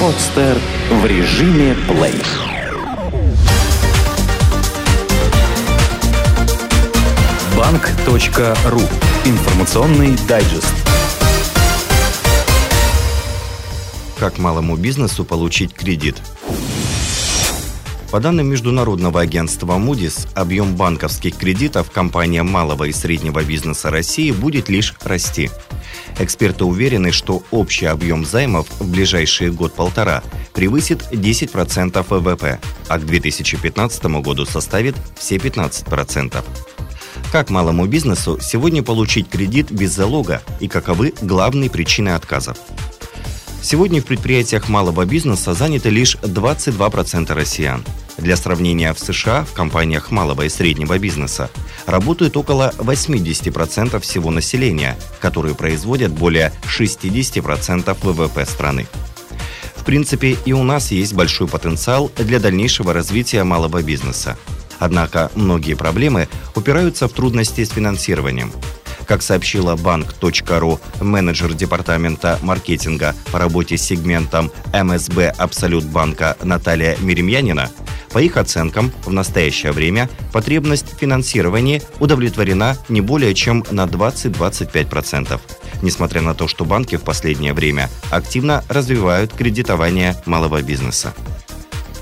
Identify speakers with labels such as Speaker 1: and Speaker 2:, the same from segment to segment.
Speaker 1: Подстер в режиме плей. Банк.ру. Информационный дайджест.
Speaker 2: Как малому бизнесу получить кредит? По данным Международного агентства Moody's, объем банковских кредитов компаниям малого и среднего бизнеса России будет лишь расти. Эксперты уверены, что общий объем займов в ближайшие год-полтора превысит 10% ВВП, а к 2015 году составит все 15%. Как малому бизнесу сегодня получить кредит без залога и каковы главные причины отказов? Сегодня в предприятиях малого бизнеса заняты лишь 22% россиян. Для сравнения, в США в компаниях малого и среднего бизнеса работают около 80% всего населения, которые производят более 60% ВВП страны. В принципе, и у нас есть большой потенциал для дальнейшего развития малого бизнеса. Однако многие проблемы упираются в трудности с финансированием. Как сообщила банк.ру менеджер департамента маркетинга по работе с сегментом МСБ Абсолют банка Наталья Миремьянина, по их оценкам, в настоящее время потребность в финансировании удовлетворена не более чем на 20-25%, несмотря на то, что банки в последнее время активно развивают кредитование малого бизнеса.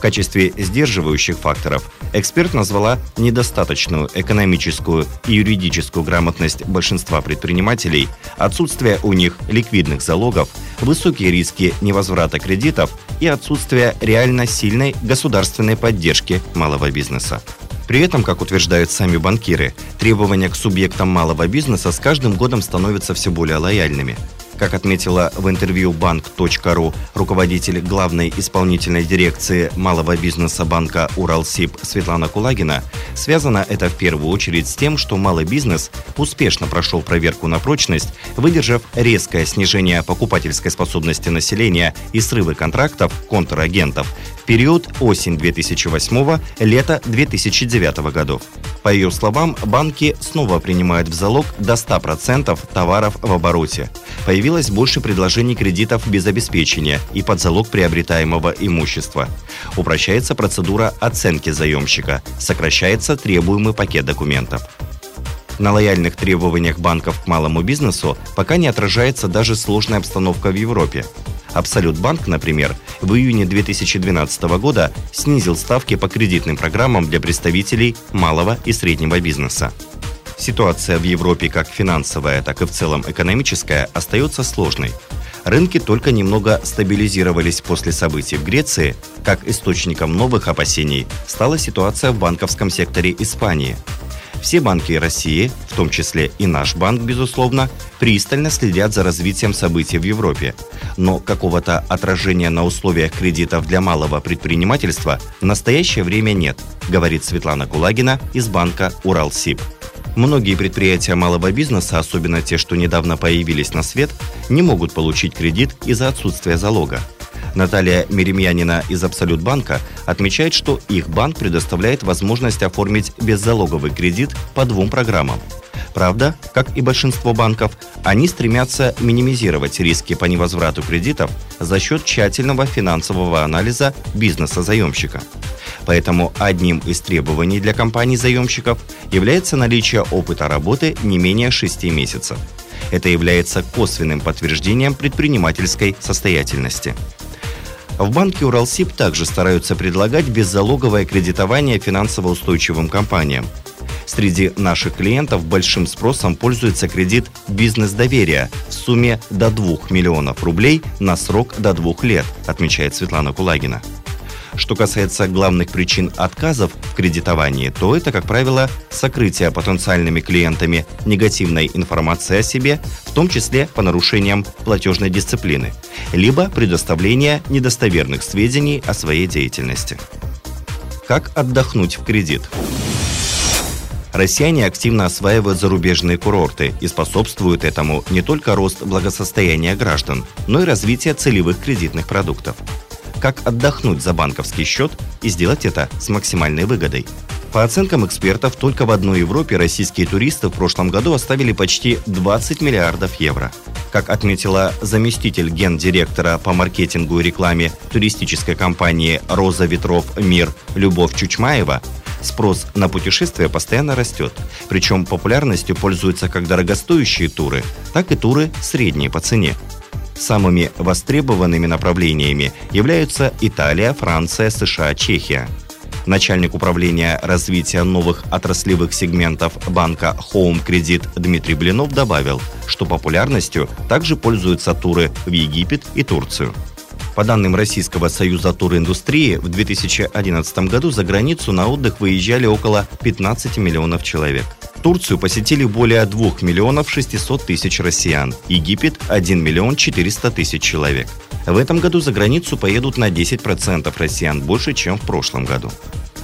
Speaker 2: Качестве сдерживающих факторов эксперт назвала недостаточную экономическую и юридическую грамотность большинства предпринимателей, отсутствие у них ликвидных залогов, высокие риски невозврата кредитов и отсутствие реально сильной государственной поддержки малого бизнеса. При этом, как утверждают сами банкиры, требования к субъектам малого бизнеса с каждым годом становятся все более лояльными. Как отметила в интервью банк.ру руководитель главной исполнительной дирекции малого бизнеса банка Уралсиб Светлана Кулагина, связано это в первую очередь с тем, что малый бизнес успешно прошел проверку на прочность, выдержав резкое снижение покупательской способности населения и срывы контрактов контрагентов в период осень 2008 лето 2009 годов. По ее словам, банки снова принимают в залог до 100% товаров в обороте. Появилось больше предложений кредитов без обеспечения и под залог приобретаемого имущества. Упрощается процедура оценки заемщика, сокращается требуемый пакет документов. На лояльных требованиях банков к малому бизнесу пока не отражается даже сложная обстановка в Европе. Абсолют Банк, например, в июне 2012 года снизил ставки по кредитным программам для представителей малого и среднего бизнеса. Ситуация в Европе как финансовая, так и в целом экономическая остается сложной. Рынки только немного стабилизировались после событий в Греции, как источником новых опасений стала ситуация в банковском секторе Испании – все банки России, в том числе и наш банк, безусловно, пристально следят за развитием событий в Европе. Но какого-то отражения на условиях кредитов для малого предпринимательства в настоящее время нет, говорит Светлана Кулагина из банка «Уралсиб». Многие предприятия малого бизнеса, особенно те, что недавно появились на свет, не могут получить кредит из-за отсутствия залога. Наталья Меремьянина из Абсолют банка отмечает, что их банк предоставляет возможность оформить беззалоговый кредит по двум программам. Правда, как и большинство банков, они стремятся минимизировать риски по невозврату кредитов за счет тщательного финансового анализа бизнеса заемщика. Поэтому одним из требований для компаний-заемщиков является наличие опыта работы не менее 6 месяцев. Это является косвенным подтверждением предпринимательской состоятельности. В банке Уралсиб также стараются предлагать беззалоговое кредитование финансово устойчивым компаниям. Среди наших клиентов большим спросом пользуется кредит «Бизнес-доверие» в сумме до 2 миллионов рублей на срок до 2 лет, отмечает Светлана Кулагина. Что касается главных причин отказов в кредитовании, то это, как правило, сокрытие потенциальными клиентами негативной информации о себе, в том числе по нарушениям платежной дисциплины, либо предоставление недостоверных сведений о своей деятельности. Как отдохнуть в кредит? Россияне активно осваивают зарубежные курорты и способствуют этому не только рост благосостояния граждан, но и развитие целевых кредитных продуктов как отдохнуть за банковский счет и сделать это с максимальной выгодой. По оценкам экспертов, только в одной Европе российские туристы в прошлом году оставили почти 20 миллиардов евро. Как отметила заместитель гендиректора по маркетингу и рекламе туристической компании «Роза ветров Мир» Любовь Чучмаева, Спрос на путешествия постоянно растет, причем популярностью пользуются как дорогостоящие туры, так и туры средние по цене. Самыми востребованными направлениями являются Италия, Франция, США, Чехия. Начальник управления развития новых отраслевых сегментов банка Home Credit Дмитрий Блинов добавил, что популярностью также пользуются туры в Египет и Турцию. По данным Российского союза туриндустрии, в 2011 году за границу на отдых выезжали около 15 миллионов человек. Турцию посетили более 2 миллионов 600 тысяч россиян, Египет – 1 миллион 400 тысяч человек. В этом году за границу поедут на 10% россиян больше, чем в прошлом году.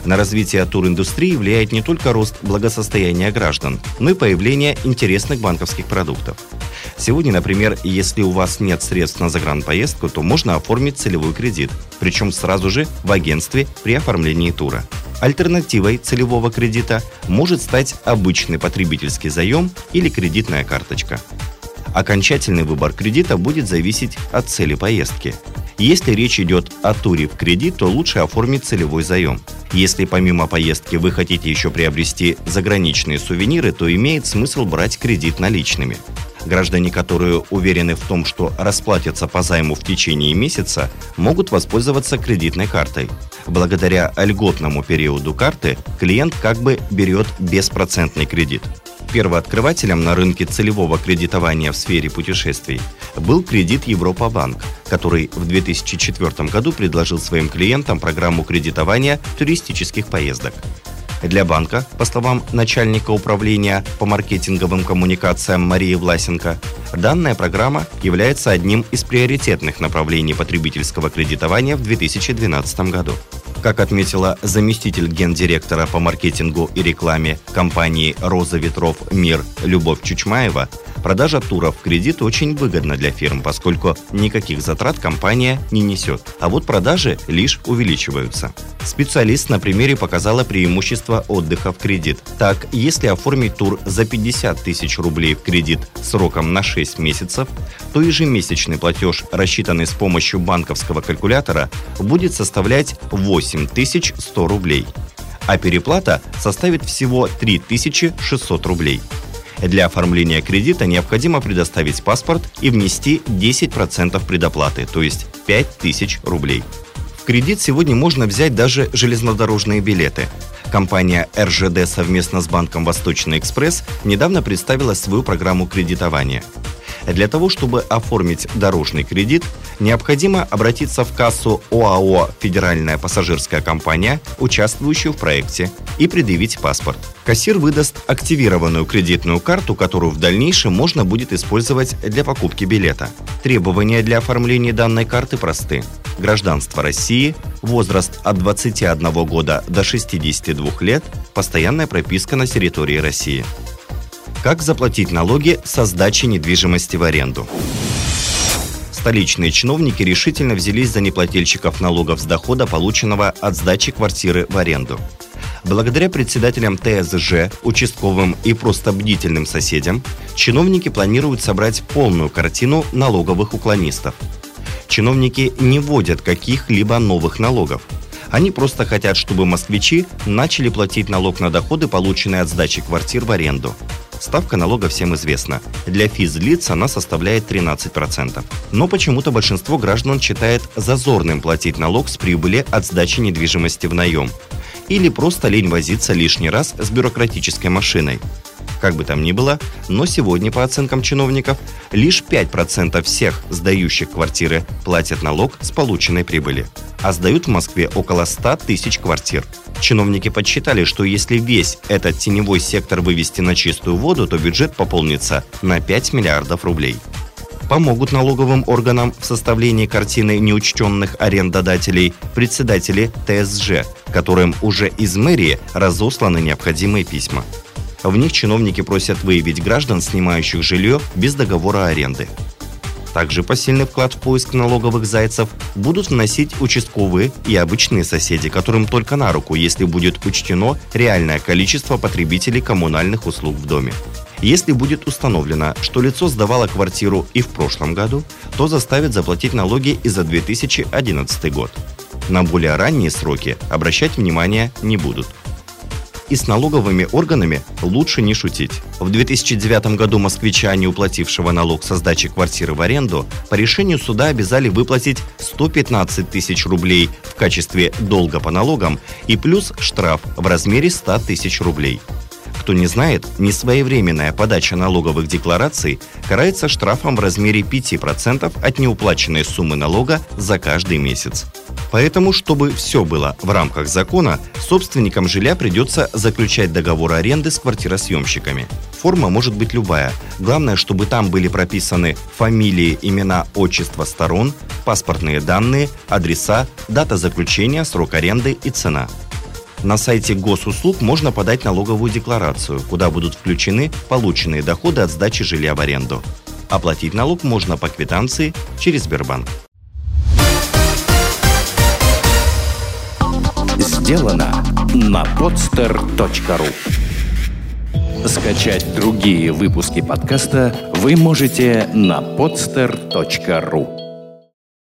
Speaker 2: На развитие туриндустрии влияет не только рост благосостояния граждан, но и появление интересных банковских продуктов. Сегодня, например, если у вас нет средств на загранпоездку, то можно оформить целевой кредит, причем сразу же в агентстве при оформлении тура. Альтернативой целевого кредита может стать обычный потребительский заем или кредитная карточка. Окончательный выбор кредита будет зависеть от цели поездки. Если речь идет о туре в кредит, то лучше оформить целевой заем. Если помимо поездки вы хотите еще приобрести заграничные сувениры, то имеет смысл брать кредит наличными. Граждане, которые уверены в том, что расплатятся по займу в течение месяца, могут воспользоваться кредитной картой. Благодаря льготному периоду карты клиент как бы берет беспроцентный кредит. Первооткрывателем на рынке целевого кредитования в сфере путешествий был кредит Европа-банк, который в 2004 году предложил своим клиентам программу кредитования туристических поездок. Для банка, по словам начальника управления по маркетинговым коммуникациям Марии Власенко, данная программа является одним из приоритетных направлений потребительского кредитования в 2012 году. Как отметила заместитель гендиректора по маркетингу и рекламе компании «Роза ветров Мир» Любовь Чучмаева, Продажа туров в кредит очень выгодна для фирм, поскольку никаких затрат компания не несет, а вот продажи лишь увеличиваются. Специалист на примере показала преимущество отдыха в кредит. Так, если оформить тур за 50 тысяч рублей в кредит сроком на 6 месяцев, то ежемесячный платеж, рассчитанный с помощью банковского калькулятора, будет составлять 8100 рублей а переплата составит всего 3600 рублей. Для оформления кредита необходимо предоставить паспорт и внести 10% предоплаты, то есть 5000 рублей. В кредит сегодня можно взять даже железнодорожные билеты. Компания РЖД совместно с банком «Восточный экспресс» недавно представила свою программу кредитования – для того, чтобы оформить дорожный кредит, необходимо обратиться в кассу ОАО «Федеральная пассажирская компания», участвующую в проекте, и предъявить паспорт. Кассир выдаст активированную кредитную карту, которую в дальнейшем можно будет использовать для покупки билета. Требования для оформления данной карты просты. Гражданство России, возраст от 21 года до 62 лет, постоянная прописка на территории России. Как заплатить налоги со сдачи недвижимости в аренду? Столичные чиновники решительно взялись за неплательщиков налогов с дохода, полученного от сдачи квартиры в аренду. Благодаря председателям ТСЖ, участковым и просто бдительным соседям, чиновники планируют собрать полную картину налоговых уклонистов. Чиновники не вводят каких-либо новых налогов. Они просто хотят, чтобы москвичи начали платить налог на доходы, полученные от сдачи квартир в аренду. Ставка налога всем известна. Для физлиц она составляет 13%. Но почему-то большинство граждан считает зазорным платить налог с прибыли от сдачи недвижимости в наем. Или просто лень возиться лишний раз с бюрократической машиной. Как бы там ни было, но сегодня, по оценкам чиновников, лишь 5% всех сдающих квартиры платят налог с полученной прибыли. А сдают в Москве около 100 тысяч квартир. Чиновники подсчитали, что если весь этот теневой сектор вывести на чистую воду, то бюджет пополнится на 5 миллиардов рублей. Помогут налоговым органам в составлении картины неучтенных арендодателей председатели ТСЖ, которым уже из мэрии разосланы необходимые письма. В них чиновники просят выявить граждан, снимающих жилье без договора аренды. Также посильный вклад в поиск налоговых зайцев будут вносить участковые и обычные соседи, которым только на руку, если будет учтено реальное количество потребителей коммунальных услуг в доме. Если будет установлено, что лицо сдавало квартиру и в прошлом году, то заставит заплатить налоги и за 2011 год. На более ранние сроки обращать внимание не будут и с налоговыми органами лучше не шутить. В 2009 году москвича, не уплатившего налог со сдачи квартиры в аренду, по решению суда обязали выплатить 115 тысяч рублей в качестве долга по налогам и плюс штраф в размере 100 тысяч рублей. Кто не знает, несвоевременная подача налоговых деклараций карается штрафом в размере 5% от неуплаченной суммы налога за каждый месяц. Поэтому, чтобы все было в рамках закона, собственникам жилья придется заключать договор аренды с квартиросъемщиками. Форма может быть любая. Главное, чтобы там были прописаны фамилии, имена, отчества сторон, паспортные данные, адреса, дата заключения, срок аренды и цена. На сайте госуслуг можно подать налоговую декларацию, куда будут включены полученные доходы от сдачи жилья в аренду. Оплатить налог можно по квитанции через Сбербанк.
Speaker 1: Сделано на podster.ru Скачать другие выпуски подкаста вы можете на podster.ru